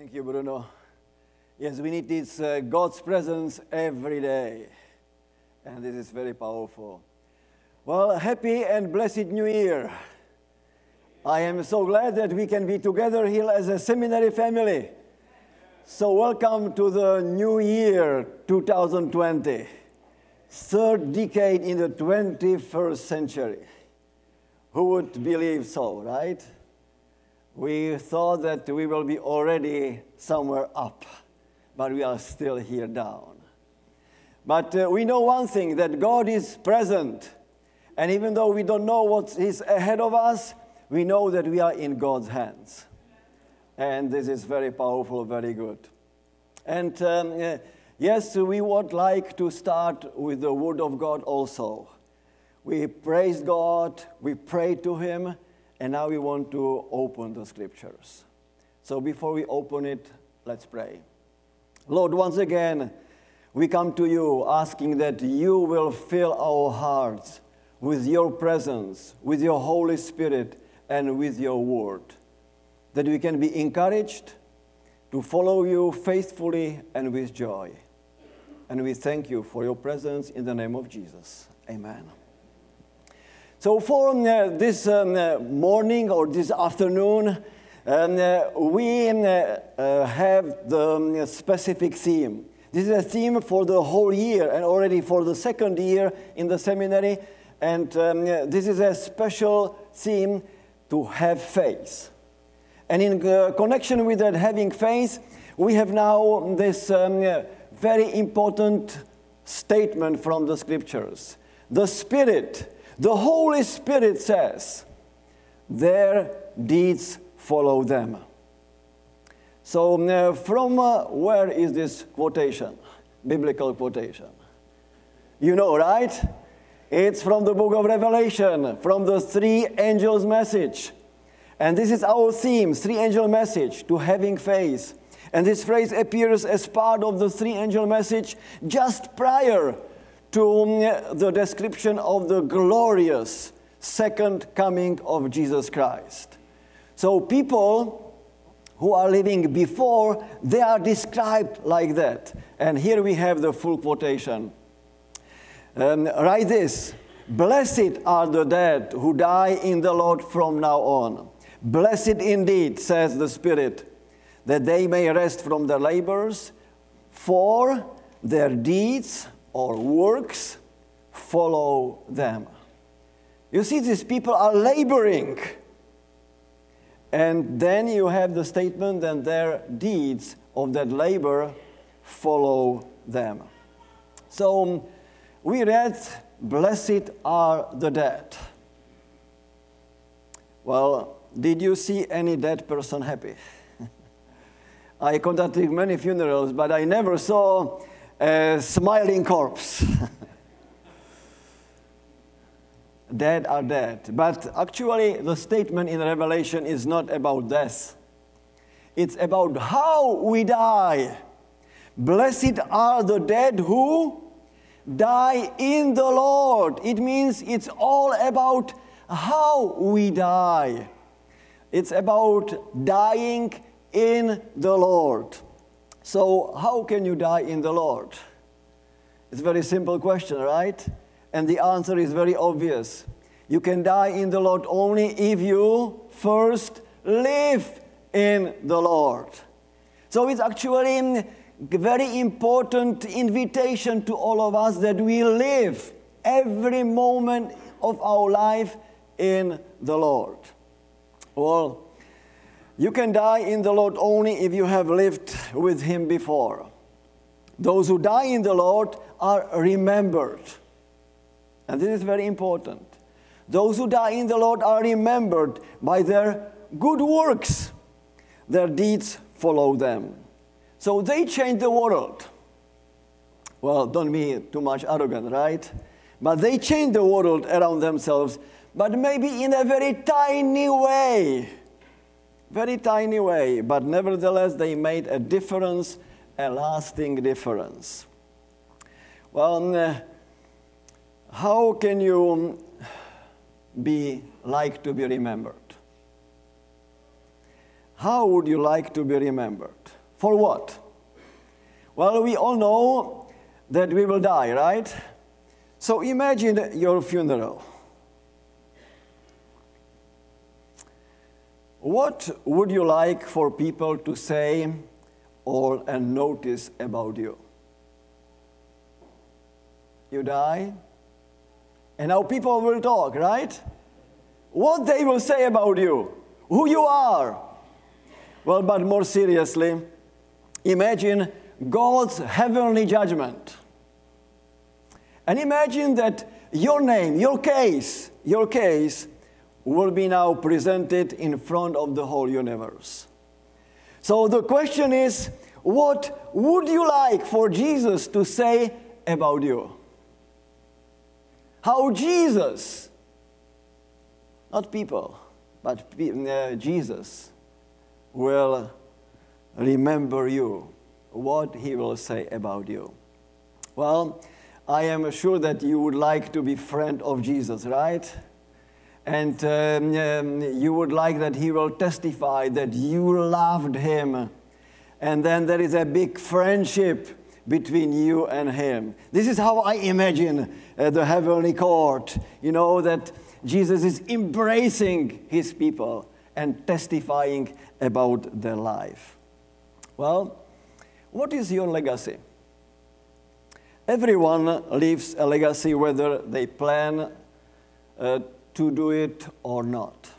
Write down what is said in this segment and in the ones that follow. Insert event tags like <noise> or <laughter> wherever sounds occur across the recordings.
Thank you, Bruno. Yes, we need this uh, God's presence every day, and this is very powerful. Well, happy and blessed New Year. I am so glad that we can be together here as a seminary family. So, welcome to the new year 2020, third decade in the 21st century. Who would believe so, right? We thought that we will be already somewhere up, but we are still here down. But uh, we know one thing that God is present. And even though we don't know what is ahead of us, we know that we are in God's hands. And this is very powerful, very good. And um, uh, yes, we would like to start with the Word of God also. We praise God, we pray to Him, and now we want to open the scriptures. So before we open it, let's pray. Lord, once again, we come to you asking that you will fill our hearts with your presence, with your Holy Spirit, and with your word. That we can be encouraged to follow you faithfully and with joy. And we thank you for your presence in the name of Jesus. Amen. So, for uh, this um, uh, morning or this afternoon, um, uh, we um, have the um, specific theme. This is a theme for the whole year and already for the second year in the seminary. And um, this is a special theme to have faith. And in uh, connection with that having faith, we have now this um, very important statement from the scriptures. The Spirit the Holy Spirit says, their deeds follow them. So, uh, from uh, where is this quotation? Biblical quotation. You know, right? It's from the book of Revelation, from the three angels' message. And this is our theme three angel message to having faith. And this phrase appears as part of the three angel message just prior to the description of the glorious second coming of Jesus Christ. So people who are living before, they are described like that. And here we have the full quotation. Um, write this Blessed are the dead who die in the Lord from now on. Blessed indeed, says the Spirit, that they may rest from their labors, for their deeds or works follow them. You see, these people are laboring. And then you have the statement, and their deeds of that labor follow them. So um, we read, Blessed are the dead. Well, did you see any dead person happy? <laughs> I conducted many funerals, but I never saw a smiling corpse. <laughs> dead are dead. But actually, the statement in Revelation is not about death, it's about how we die. Blessed are the dead who die in the Lord. It means it's all about how we die. It's about dying in the Lord. So, how can you die in the Lord? It's a very simple question, right? And the answer is very obvious. You can die in the Lord only if you first live in the Lord. So, it's actually a very important invitation to all of us that we live every moment of our life in the Lord. Well, you can die in the Lord only if you have lived with Him before. Those who die in the Lord are remembered. And this is very important. Those who die in the Lord are remembered by their good works. Their deeds follow them. So they change the world. Well, don't be too much arrogant, right? But they change the world around themselves, but maybe in a very tiny way very tiny way, but nevertheless they made a difference, a lasting difference. Well, uh, how can you be like to be remembered? How would you like to be remembered? For what? Well, we all know that we will die, right? So imagine your funeral. What would you like for people to say or and notice about you? You die, and now people will talk, right? What they will say about you, who you are. Well, but more seriously, imagine God's heavenly judgment. And imagine that your name, your case, your case will be now presented in front of the whole universe. So the question is what would you like for Jesus to say about you? How Jesus, not people, but uh, Jesus, will remember you, what he will say about you. Well, I am sure that you would like to be friend of Jesus, right? And um, um, you would like that he will testify that you loved him. And then there is a big friendship between you and him. This is how I imagine uh, the heavenly court. You know, that Jesus is embracing his people and testifying about their life. Well, what is your legacy? Everyone leaves a legacy whether they plan uh, to do it or not.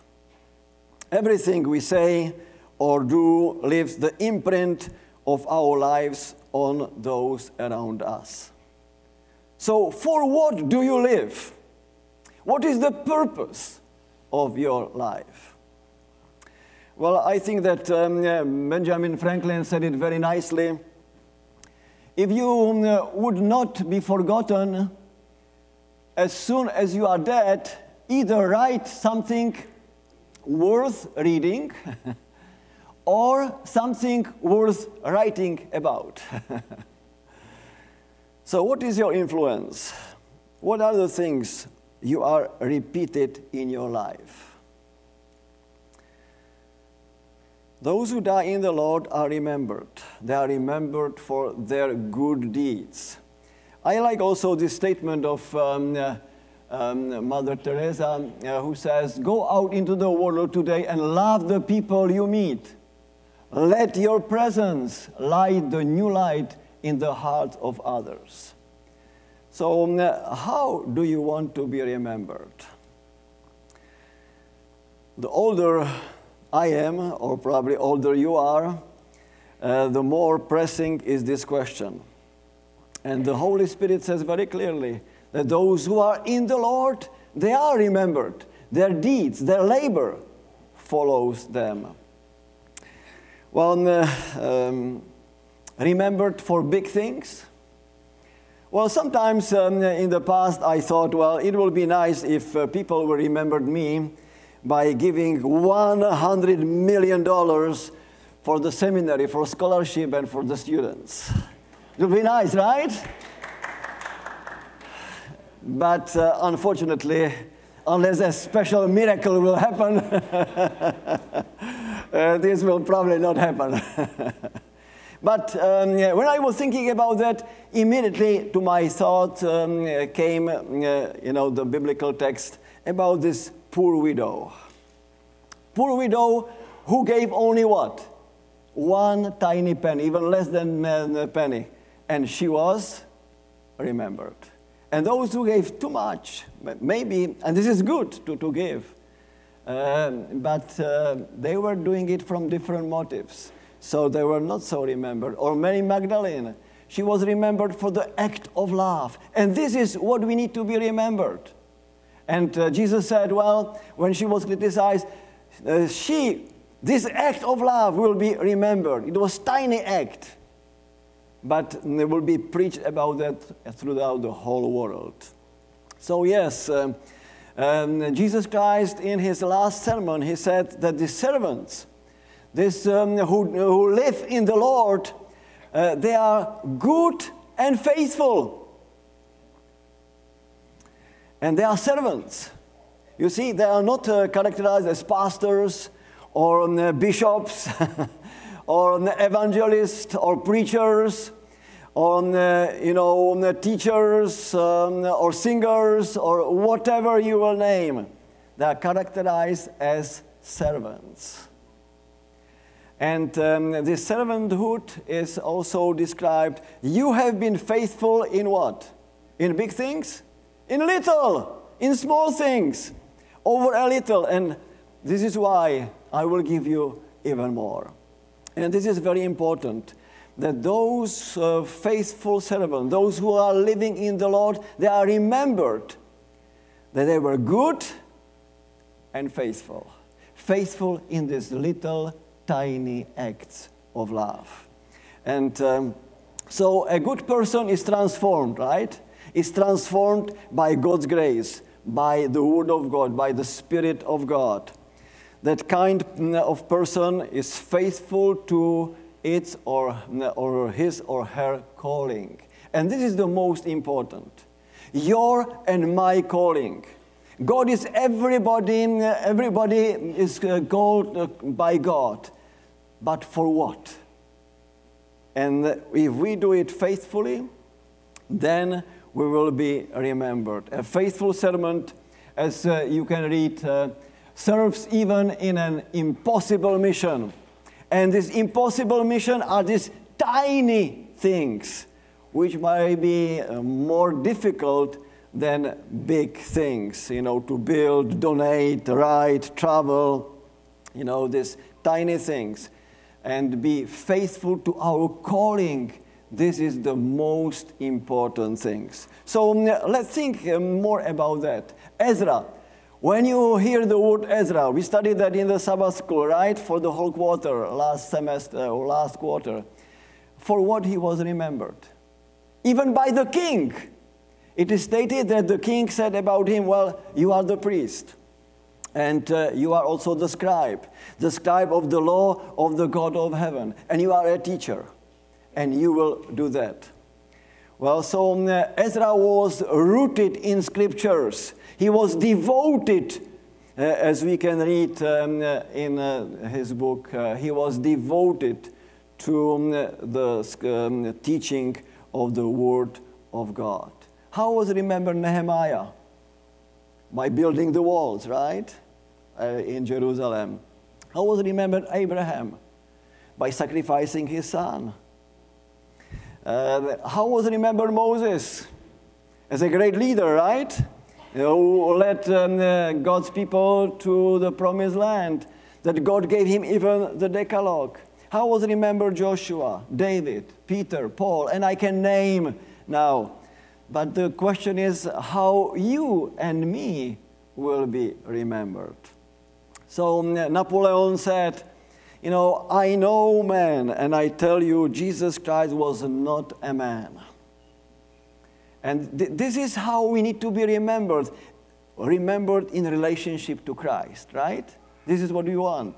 Everything we say or do leaves the imprint of our lives on those around us. So, for what do you live? What is the purpose of your life? Well, I think that um, Benjamin Franklin said it very nicely. If you um, would not be forgotten as soon as you are dead, either write something worth reading <laughs> or something worth writing about. <laughs> so, what is your influence? What are the things you are repeated in your life? Those who die in the Lord are remembered. They are remembered for their good deeds. I like also this statement of um, uh, um, Mother Teresa, uh, who says, Go out into the world today and love the people you meet. Let your presence light the new light in the hearts of others. So, um, uh, how do you want to be remembered? The older I am, or probably older you are, uh, the more pressing is this question. And the Holy Spirit says very clearly that those who are in the Lord, they are remembered. Their deeds, their labor follows them. Well, uh, um, remembered for big things? Well, sometimes um, in the past I thought, well, it would be nice if uh, people would remembered me by giving $100 million for the seminary, for scholarship, and for the students. It would be nice, right? But uh, unfortunately, unless a special miracle will happen, <laughs> uh, this will probably not happen. <laughs> but um, when I was thinking about that, immediately to my thought um, came, uh, you know, the biblical text about this poor widow. Poor widow who gave only what? One tiny penny, even less than a penny. And she was remembered. And those who gave too much, maybe, and this is good to, to give, um, but uh, they were doing it from different motives. So they were not so remembered. Or Mary Magdalene, she was remembered for the act of love. And this is what we need to be remembered. And uh, Jesus said, well, when she was criticized, uh, she, this act of love will be remembered. It was tiny act, but it will be preached about that throughout the whole world. So yes, um, um, Jesus Christ in his last sermon, he said that the servants, this um, who, who live in the Lord, uh, they are good and faithful. And they are servants. You see, they are not uh, characterized as pastors or uh, bishops <laughs> or evangelists or preachers on uh, you know on teachers um, or singers or whatever you will name they are characterized as servants. And um, this servanthood is also described you have been faithful in what? In big things? In little? In small things? Over a little? And this is why i will give you even more and this is very important that those uh, faithful servants, those who are living in the Lord, they are remembered that they were good and faithful. Faithful in these little tiny acts of love. And um, so a good person is transformed, right? Is transformed by God's grace, by the Word of God, by the Spirit of God. That kind of person is faithful to its or, or his or her calling. And this is the most important. Your and my calling. God is everybody, everybody is uh, called uh, by God. But for what? And if we do it faithfully, then we will be remembered. A faithful servant, as uh, you can read, uh, serves even in an impossible mission. And this impossible mission are these tiny things, which might be uh, more difficult than big things, you know, to build, donate, write, travel, you know, these tiny things. And be faithful to our calling. This is the most important things. So um, let's think uh, more about that. Ezra, when you hear the word Ezra, we studied that in the Sabbath school, right? For the whole quarter, last semester or last quarter. For what he was remembered. Even by the king. It is stated that the king said about him, Well, you are the priest. And uh, you are also the scribe, the scribe of the law of the God of heaven. And you are a teacher. And you will do that. Well, so um, Ezra was rooted in scriptures. He was devoted, uh, as we can read um, uh, in uh, his book, uh, he was devoted to um, the um, teaching of the Word of God. How was remembered Nehemiah? By building the walls, right? Uh, in Jerusalem. How was remembered Abraham? By sacrificing his son. Uh, how was remembered Moses? As a great leader, right? Who led um, uh, God's people to the promised land, that God gave him even the Decalogue. How was remembered Joshua, David, Peter, Paul, and I can name now. But the question is how you and me will be remembered. So um, Napoleon said, You know, I know man, and I tell you, Jesus Christ was not a man. And th- this is how we need to be remembered. Remembered in relationship to Christ, right? This is what we want.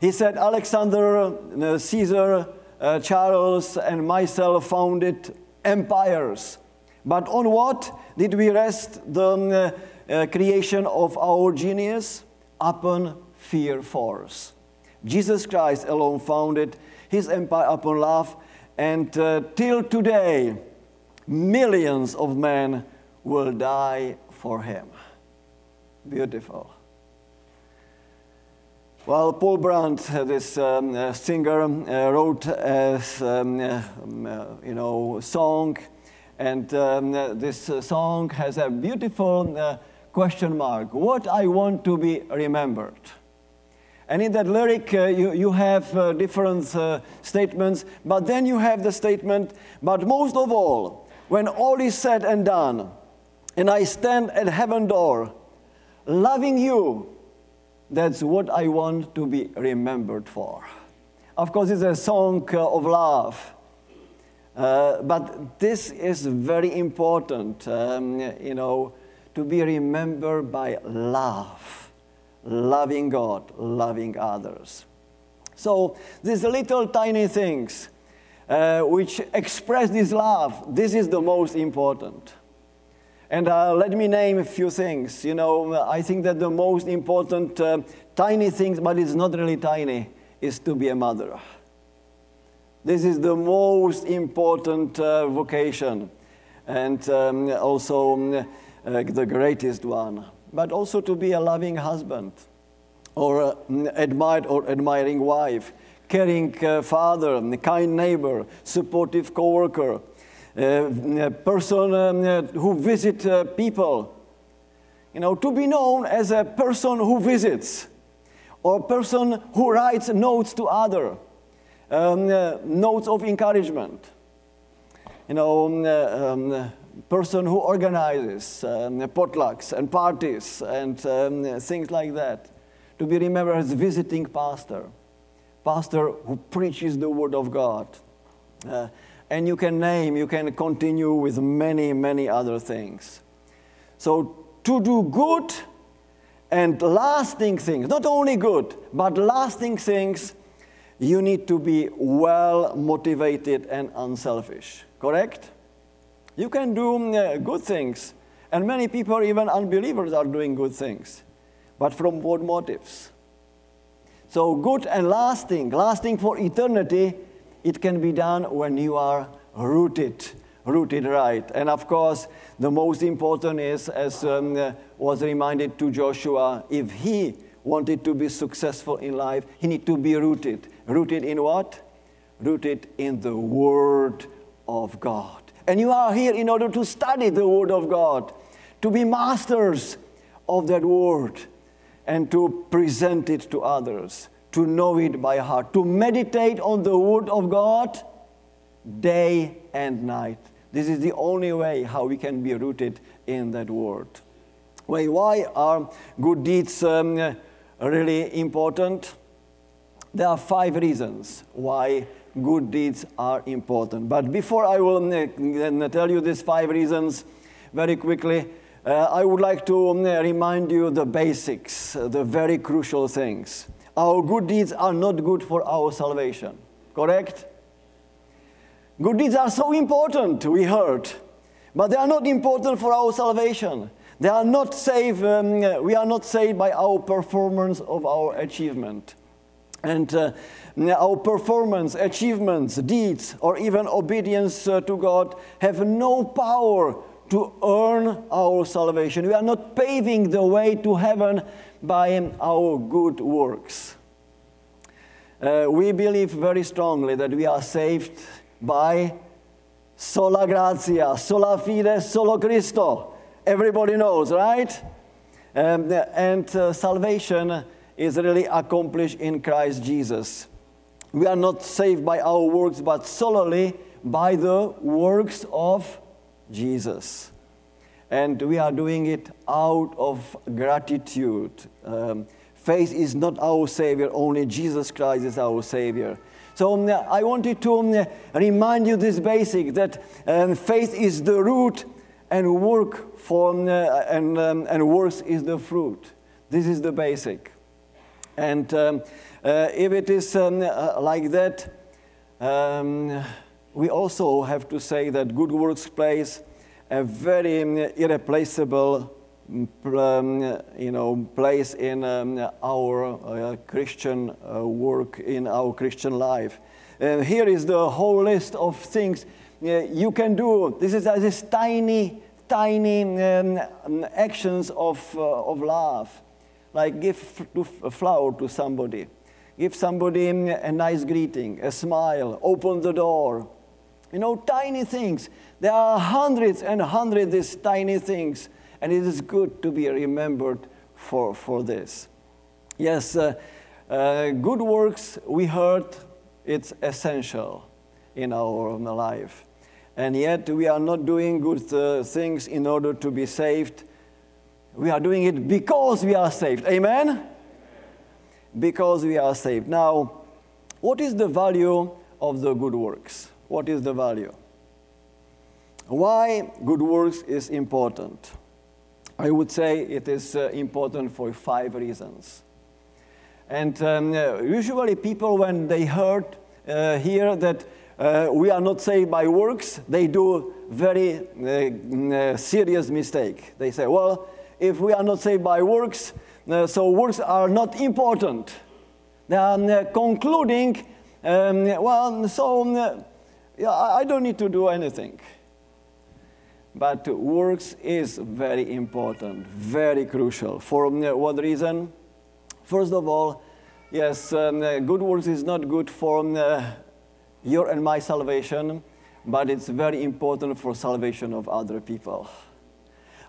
He said, Alexander, uh, Caesar, uh, Charles, and myself founded empires. But on what did we rest the um, uh, uh, creation of our genius? Upon fear force. Jesus Christ alone founded his empire upon love, and uh, till today, millions of men will die for him. Beautiful. Well, Paul Brandt, uh, this um, uh, singer, uh, wrote a um, uh, um, uh, you know song, and um, this song has a beautiful question mark. What I want to be remembered. And in that lyric, you, you have different statements, but then you have the statement, but most of all, when all is said and done, and I stand at heaven door, loving you, that's what I want to be remembered for. Of course, it's a song uh, of love. Uh, but this is very important, um, you know, to be remembered by love, loving God, loving others. So these little tiny things uh, which express this love. This is the most important. And uh, let me name a few things. You know, I think that the most important uh, tiny things, but it's not really tiny, is to be a mother. This is the most important uh, vocation and um, also um, uh, the greatest one. But also to be a loving husband or uh, admired or admiring wife, caring uh, father, kind neighbor, supportive coworker, uh, person um, who visit uh, people. You know, to be known as a person who visits or a person who writes notes to other um, uh, notes of encouragement. You know, um, uh, um, person who organizes um, potlucks and parties and um, things like that. To be remembered as visiting pastor, pastor who preaches the word of God. Uh, and you can name, you can continue with many, many other things. So to do good and lasting things, not only good, but lasting things you need to be well motivated and unselfish, correct? You can do uh, good things, and many people, even unbelievers, are doing good things. But from what motives? So, good and lasting, lasting for eternity, it can be done when you are rooted, rooted right. And of course, the most important is, as um, uh, was reminded to Joshua, if he wanted to be successful in life, he need to be rooted. Rooted in what? Rooted in the Word of God. And you are here in order to study the Word of God, to be masters of that Word, and to present it to others, to know it by heart, to meditate on the Word of God day and night. This is the only way how we can be rooted in that Word. Why are good deeds um, really important? There are five reasons why good deeds are important. But before I will uh, tell you these five reasons very quickly, uh, I would like to um, remind you the basics, uh, the very crucial things. Our good deeds are not good for our salvation, correct? Good deeds are so important, we heard, but they are not important for our salvation. They are not saved, um, we are not saved by our performance of our achievement. And uh, our performance, achievements, deeds, or even obedience uh, to God have no power to earn our salvation. We are not paving the way to heaven by our good works. Uh, we believe very strongly that we are saved by sola gratia, sola fide, solo Christo. Everybody knows, right? Um, and uh, salvation is really accomplished in Christ Jesus. We are not saved by our works, but solely by the works of Jesus. And we are doing it out of gratitude. Um, faith is not our Savior, only Jesus Christ is our Savior. So um, I wanted to um, remind you this basic that um, faith is the root and work for, um, and, um, and works is the fruit. This is the basic. And uh, if it is uh, like that, we also have to say that good works plays a very um, irreplaceable um, you know, place in um, our uh, Christian uh, work, in our Christian life. And here is the whole list of things uh, you can do. This is this tiny, tiny actions of, uh, of love like give a flower to somebody, give somebody a nice greeting, a smile, open the door. You know, tiny things. There are hundreds and hundreds of these tiny things, and it is good to be remembered for, for this. Yes, uh, uh, good works, we heard, it's essential in our life. And yet we are not doing good uh, things in order to be saved we are doing it because we are saved. Amen? Because we are saved. Now, what is the value of the good works? What is the value? Why good works is important? I would say it is uh, important for five reasons. And um, uh, usually, people, when they heard, uh, hear that uh, we are not saved by works, they do very uh, uh, serious mistake. They say, well, if we are not saved by works, so works are not important. They are concluding Um, well, so yeah, I don't need to do anything. But works is very important, very crucial. For um, what reason? First of all, yes, um, good works is not good for um, your and my salvation, but it's very important for salvation of other people.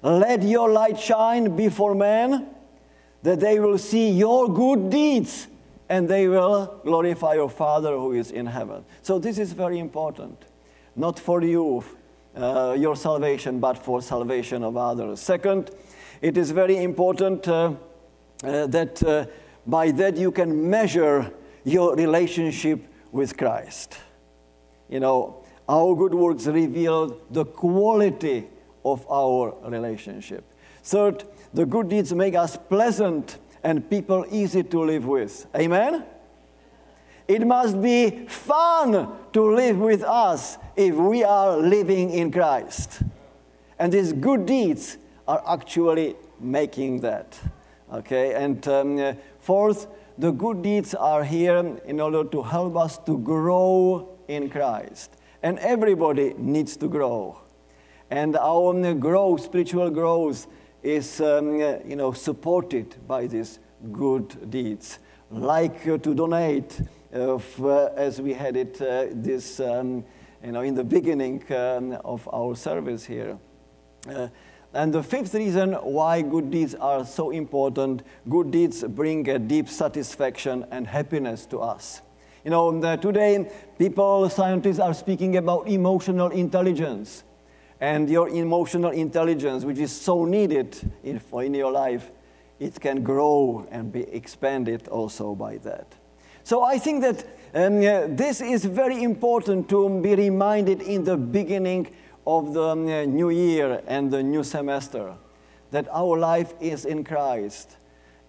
Let your light shine before men, that they will see your good deeds and they will glorify your Father who is in heaven. So this is very important, not for you, uh, your salvation, but for salvation of others. Second, it is very important uh, uh, that uh, by that you can measure your relationship with Christ. You know, our good works reveal the quality of our relationship. Third, the good deeds make us pleasant and people easy to live with. Amen? It must be fun to live with us if we are living in Christ. And these good deeds are actually making that. Okay, and um, fourth, the good deeds are here in order to help us to grow in Christ. And everybody needs to grow. And our growth, spiritual growth, is um, you know, supported by these good deeds, like uh, to donate, uh, as we had it uh, this, um, you know, in the beginning um, of our service here. Uh, and the fifth reason why good deeds are so important, good deeds bring a deep satisfaction and happiness to us. You know, today people, scientists are speaking about emotional intelligence and your emotional intelligence, which is so needed in, in your life, it can grow and be expanded also by that. So I think that um, this is very important to be reminded in the beginning of the um, new year and the new semester that our life is in Christ.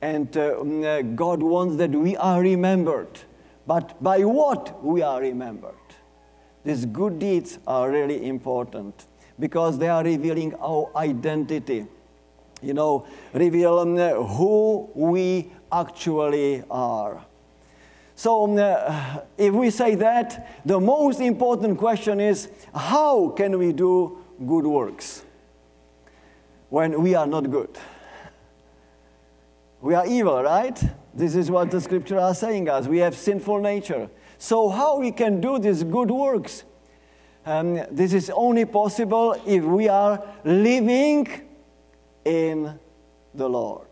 And uh, um, God wants that we are remembered. But by what we are remembered? These good deeds are really important because they are revealing our identity. You know, reveal um, who we actually are. So, um, uh, if we say that, the most important question is how can we do good works when we are not good? We are evil, right? This is what the scripture are saying us. We have sinful nature. So, how we can do these good works? Um, this is only possible if we are living in the Lord.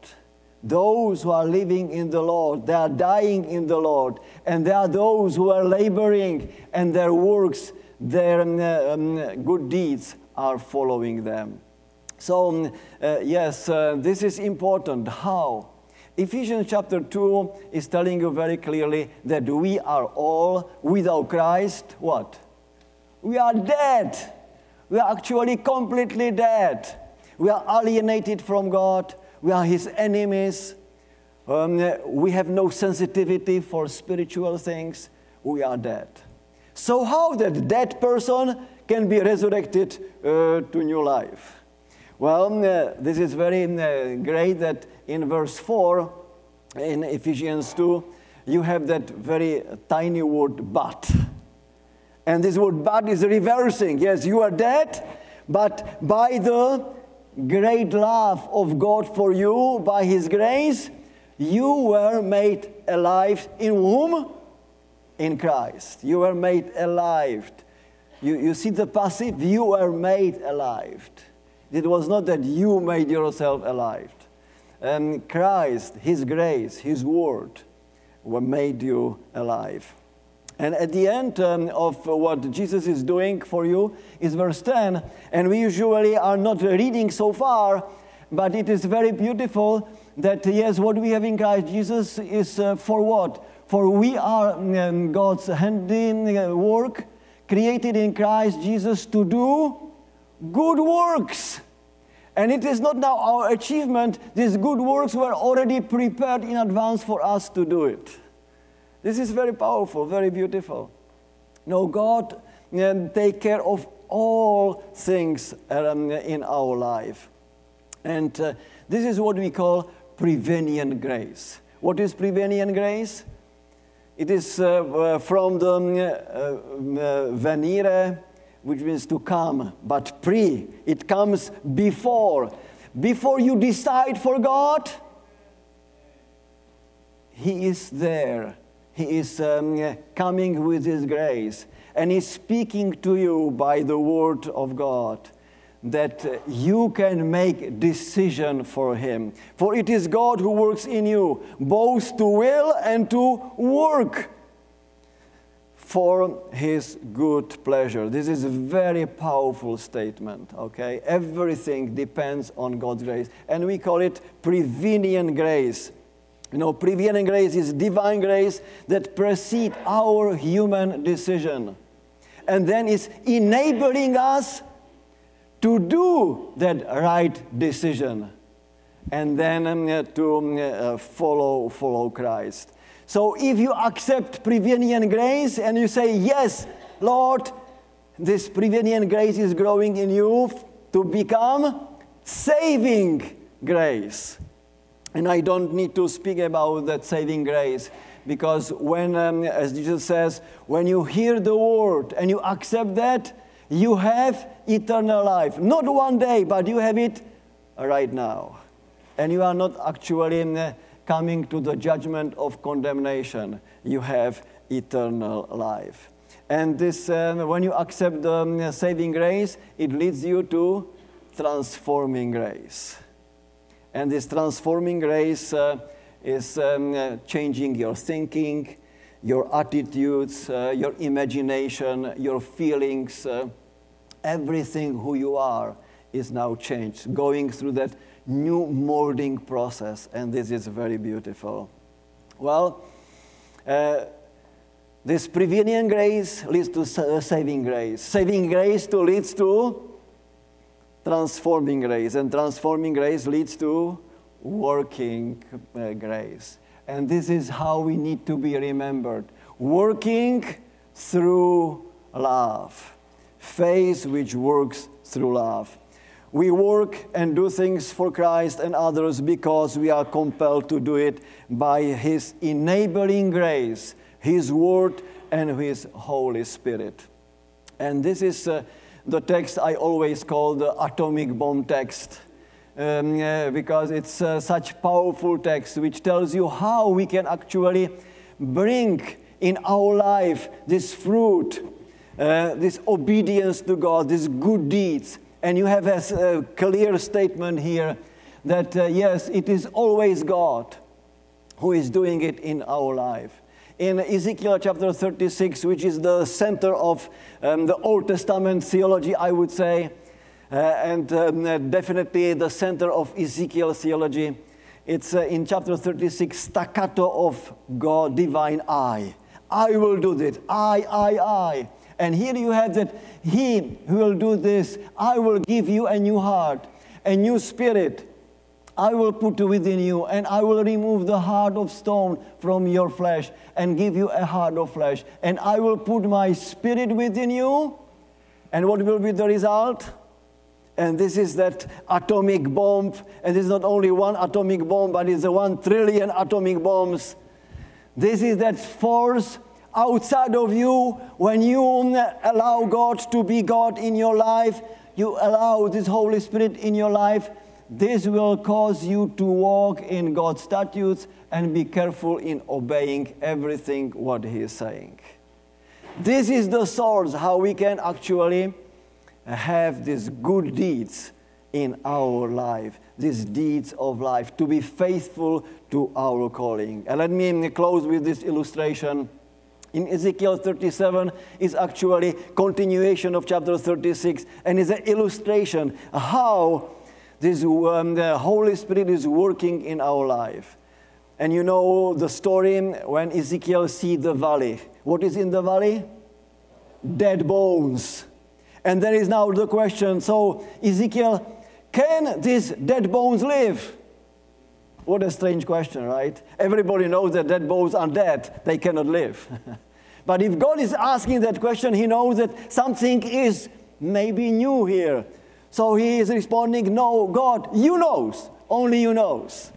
Those who are living in the Lord, they are dying in the Lord. And there are those who are laboring, and their works, their um, um good deeds are following them. So, um, uh, yes, uh, this is important. How? Ephesians chapter 2 is telling you very clearly that we are all without Christ, what? We are dead. We are actually completely dead. We are alienated from God. We are His enemies. Um, we have no sensitivity for spiritual things. We are dead. So, how that dead person can be resurrected uh, to new life? Well, uh, this is very uh, great that in verse 4 in Ephesians 2, you have that very tiny word, but. And this word but is reversing. Yes, you are dead, but by the great love of God for you, by His grace, you were made alive in whom? In Christ. You were made alive. You, you see the passive? You were made alive. It was not that you made yourself alive. And Christ, His grace, His word, were made you alive. And at the end um, of what Jesus is doing for you is verse 10. And we usually are not reading so far, but it is very beautiful that, yes, what we have in Christ Jesus is uh, for what? For we are um, God's handiwork, created in Christ Jesus to do good works. And it is not now our achievement, these good works were already prepared in advance for us to do it. This is very powerful, very beautiful. No, God um, take care of all things um, in our life. And uh, this is what we call prevenient grace. What is prevenient grace? It is uh, uh, from the um, uh, uh, venire, which means to come, but pre. It comes before. Before you decide for God, He is there. He is um, coming with His grace. And He's speaking to you by the Word of God that you can make decision for him. For it is god who works in you both to will and to work for his good pleasure. This is a very powerful statement okay? Everything depends on god's grace and we call it prevenient grace you know prevenient grace is divine grace that precedes our human decision and then is enabling us to do that right decision and then um, to um, uh, follow, follow Christ. So if you accept prevenient grace and you say, Yes, Lord, this prevenient grace is growing in you to become saving grace. And I don't need to speak about that saving grace because when, um, as Jesus says, when you hear the word and you accept that, you have eternal life. Not one day, but you have it right now. And you are not actually uh, coming to the judgment of condemnation. You have eternal life. And this, um, when you accept the um, saving grace, it leads you to transforming grace. And this transforming grace uh, is um, uh, changing your thinking, your attitudes, uh, your imagination, your feelings, everything who you are is now changed, going through that new molding process, and this is very beautiful. Well, uh, this prevenient grace leads to saving grace. Saving grace to leads to transforming grace, and transforming grace leads to working uh, grace. And this is how we need to be remembered working through love, faith which works through love. We work and do things for Christ and others because we are compelled to do it by His enabling grace, His Word, and His Holy Spirit. And this is uh, the text I always call the atomic bomb text um, uh, because it's uh, such powerful text which tells you how we can actually bring in our life this fruit, uh, this obedience to God, these good deeds. And you have a, a clear statement here that uh, yes, it is always God who is doing it in our life. In Ezekiel chapter 36, which is the center of um, the Old Testament theology, I would say, uh, and um, definitely the center of Ezekiel theology. It's uh, in chapter 36, staccato of God, divine I. I will do this. I, I, I. And here you have that He who will do this, I will give you a new heart, a new spirit. I will put within you, and I will remove the heart of stone from your flesh and give you a heart of flesh. And I will put my spirit within you. And what will be the result? And this is that atomic bomb. And it's not only one atomic bomb, but it's a one trillion atomic bombs. This is that force outside of you when you allow God to be God in your life, you allow this Holy Spirit in your life. This will cause you to walk in God's statutes and be careful in obeying everything what He is saying. This is the source how we can actually have these good deeds in our life, these deeds of life, to be faithful to our calling. And let me close with this illustration. In Ezekiel 37 is actually continuation of chapter 36 and is an illustration how this um, the Holy Spirit is working in our life. And you know the story when Ezekiel see the valley. What is in the valley? Dead bones. And there is now the question so, Ezekiel, can these dead bones live? What a strange question, right? Everybody knows that dead bones are dead, they cannot live. <laughs> but if God is asking that question, He knows that something is maybe new here. So He is responding, No, God, you knows, only you knows.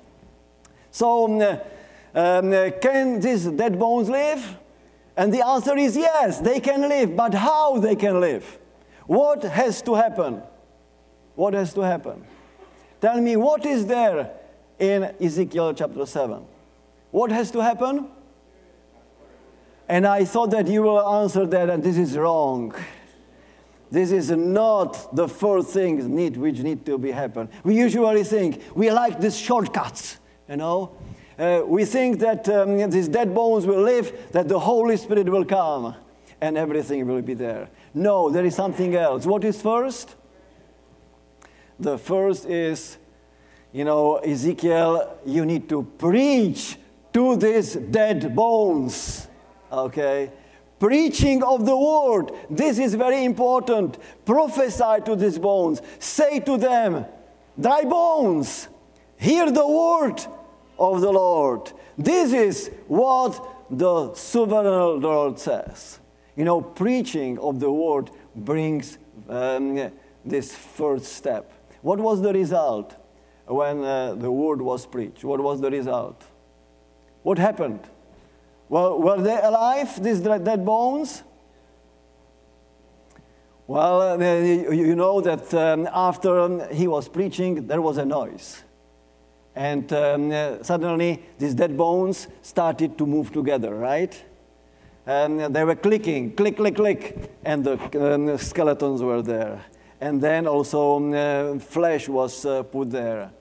So, um, um, uh, can these dead bones live? And the answer is yes, they can live. But how they can live? What has to happen? What has to happen? Tell me, what is there in Ezekiel chapter 7? What has to happen? And I thought that you will answer that, and this is wrong. This is not the first things need, which need to be happen. We usually think we like these shortcuts, you know. Uh, we think that um, these dead bones will live, that the Holy Spirit will come, and everything will be there. No, there is something else. What is first? The first is, you know, Ezekiel, you need to preach to these dead bones. Okay? Preaching of the word. This is very important. Prophesy to these bones. Say to them, Thy bones, hear the word of the Lord. This is what the sovereign Lord says. You know, preaching of the word brings um, this first step. What was the result when uh, the word was preached? What was the result? What happened? Well, were they alive, these dead bones? Well, uh, you know that um, after um, he was preaching, there was a noise. And um, uh, suddenly, these dead bones started to move together, right? And they were clicking, click, click, click, and the skeletons were there. And then also uh, flesh was put there,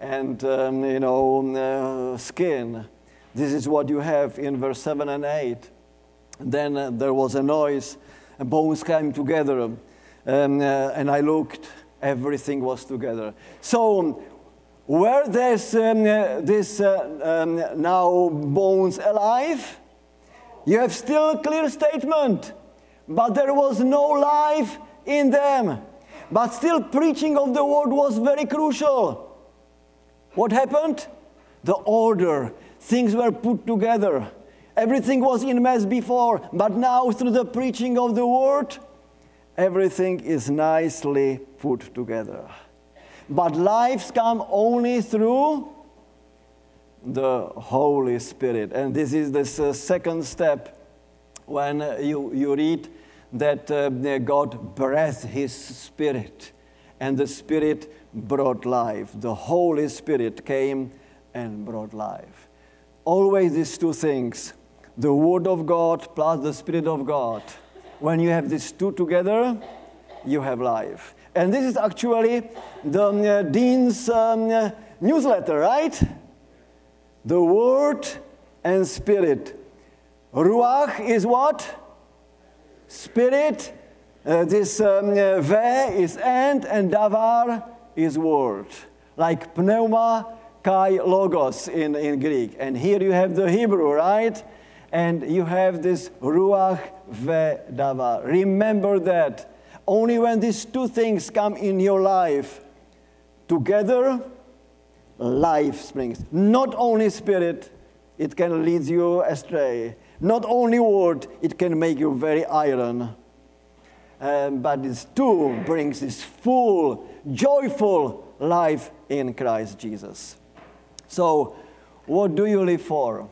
and you know, skin. This is what you have in verse 7 and 8. Then uh, there was a noise, and bones came together. Um, uh, and I looked, everything was together. So, were this, um, uh, this uh, um, now bones alive? You have still a clear statement, but there was no life in them. But still, preaching of the word was very crucial. What happened? The order Things were put together. Everything was in mess before, but now through the preaching of the word, everything is nicely put together. But lives come only through the Holy Spirit. And this is the uh, second step when uh, you, you read that uh, God breathed His Spirit, and the Spirit brought life. The Holy Spirit came and brought life always these two things the Word of God plus the Spirit of God. When you have these two together, you have life. And this is actually the uh, Dean's um, uh, newsletter, right? The Word and Spirit. Ruach is what? Spirit. Uh, this um, uh, ve is and, and davar is word. Like pneuma kai logos in, in Greek. And here you have the Hebrew, right? And you have this ruach vedava. Remember that. Only when these two things come in your life together, life springs. Not only spirit, it can lead you astray. Not only word, it can make you very iron. Um, but this two brings this full, joyful life in Christ Jesus. So, what do you live for?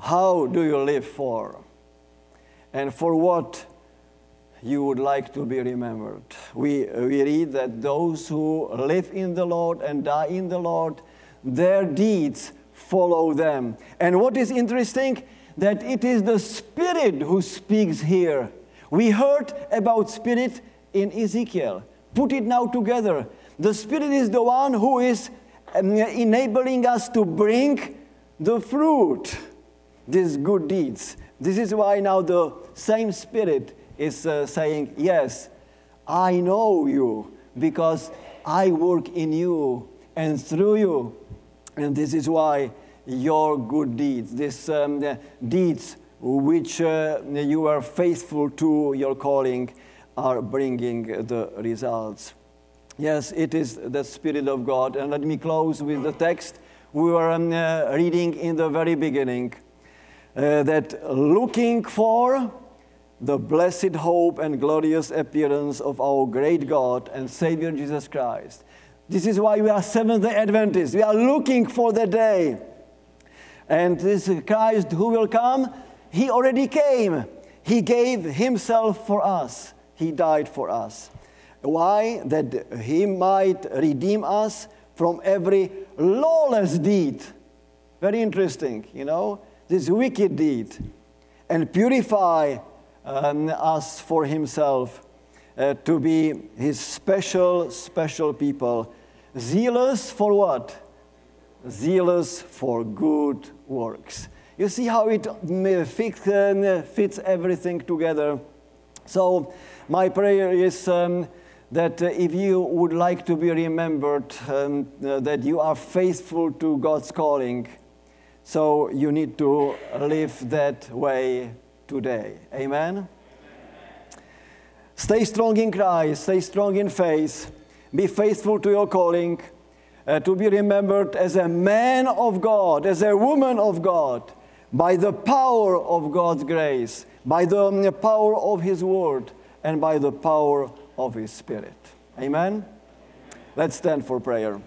How do you live for? And for what you would like to be remembered. We, we read that those who live in the Lord and die in the Lord, their deeds follow them. And what is interesting, that it is the Spirit who speaks here. We heard about Spirit in Ezekiel. Put it now together. The Spirit is the one who is enabling us to bring the fruit, these good deeds. This is why now the same Spirit is uh, saying, Yes, I know you because I work in you and through you. And this is why your good deeds, these um, deeds which uh, you are faithful to your calling, are bringing the results. Yes, it is the Spirit of God. And let me close with the text we were um, uh, reading in the very beginning uh, that looking for the blessed hope and glorious appearance of our great God and Savior Jesus Christ. This is why we are Seventh day Adventists. We are looking for the day And this Christ who will come, he already came. He gave himself for us. He died for us. Why? That he might redeem us from every lawless deed. Very interesting, you know, this wicked deed. And purify um, us for himself uh, to be his special, special people. Zealous for what? Zealous for good works. You see how it fits, uh, fits everything together. So, my prayer is um, that uh, if you would like to be remembered, um, uh, that you are faithful to God's calling, so you need to live that way today. Amen? Amen? Stay strong in Christ, stay strong in faith, be faithful to your calling, uh, to be remembered as a man of God, as a woman of God by the power of God's grace, by the power of His Word, and by the power of His Spirit. Amen? Let's stand for prayer.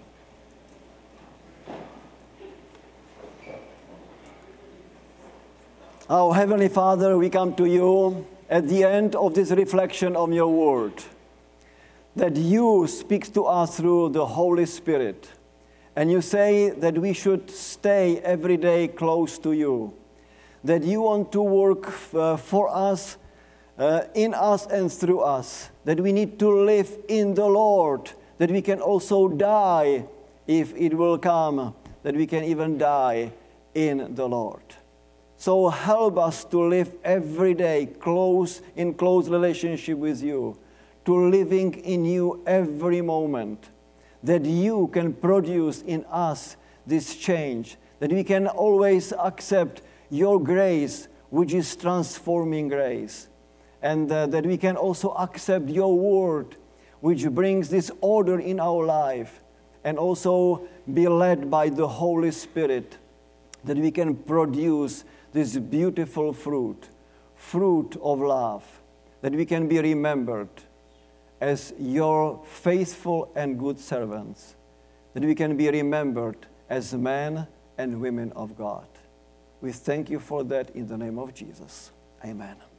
Our Heavenly Father, we come to you at the end of this reflection on your Word, that you speak to us through the Holy Spirit and you say that we should stay every day close to you, that you want to work uh, for us, uh, in us, and through us, that we need to live in the Lord, that we can also die if it will come, that we can even die in the Lord. So help us to live every day close in close relationship with you, to living in you every moment that you can produce in us this change, that we can always accept your grace, which is transforming grace, and uh, that we can also accept your word, which brings this order in our life, and also be led by the Holy Spirit, that we can produce this beautiful fruit, fruit of love, that we can be remembered as your faithful and good servants, that we can be remembered as men and women of God. We thank you for that in the name of Jesus. Amen.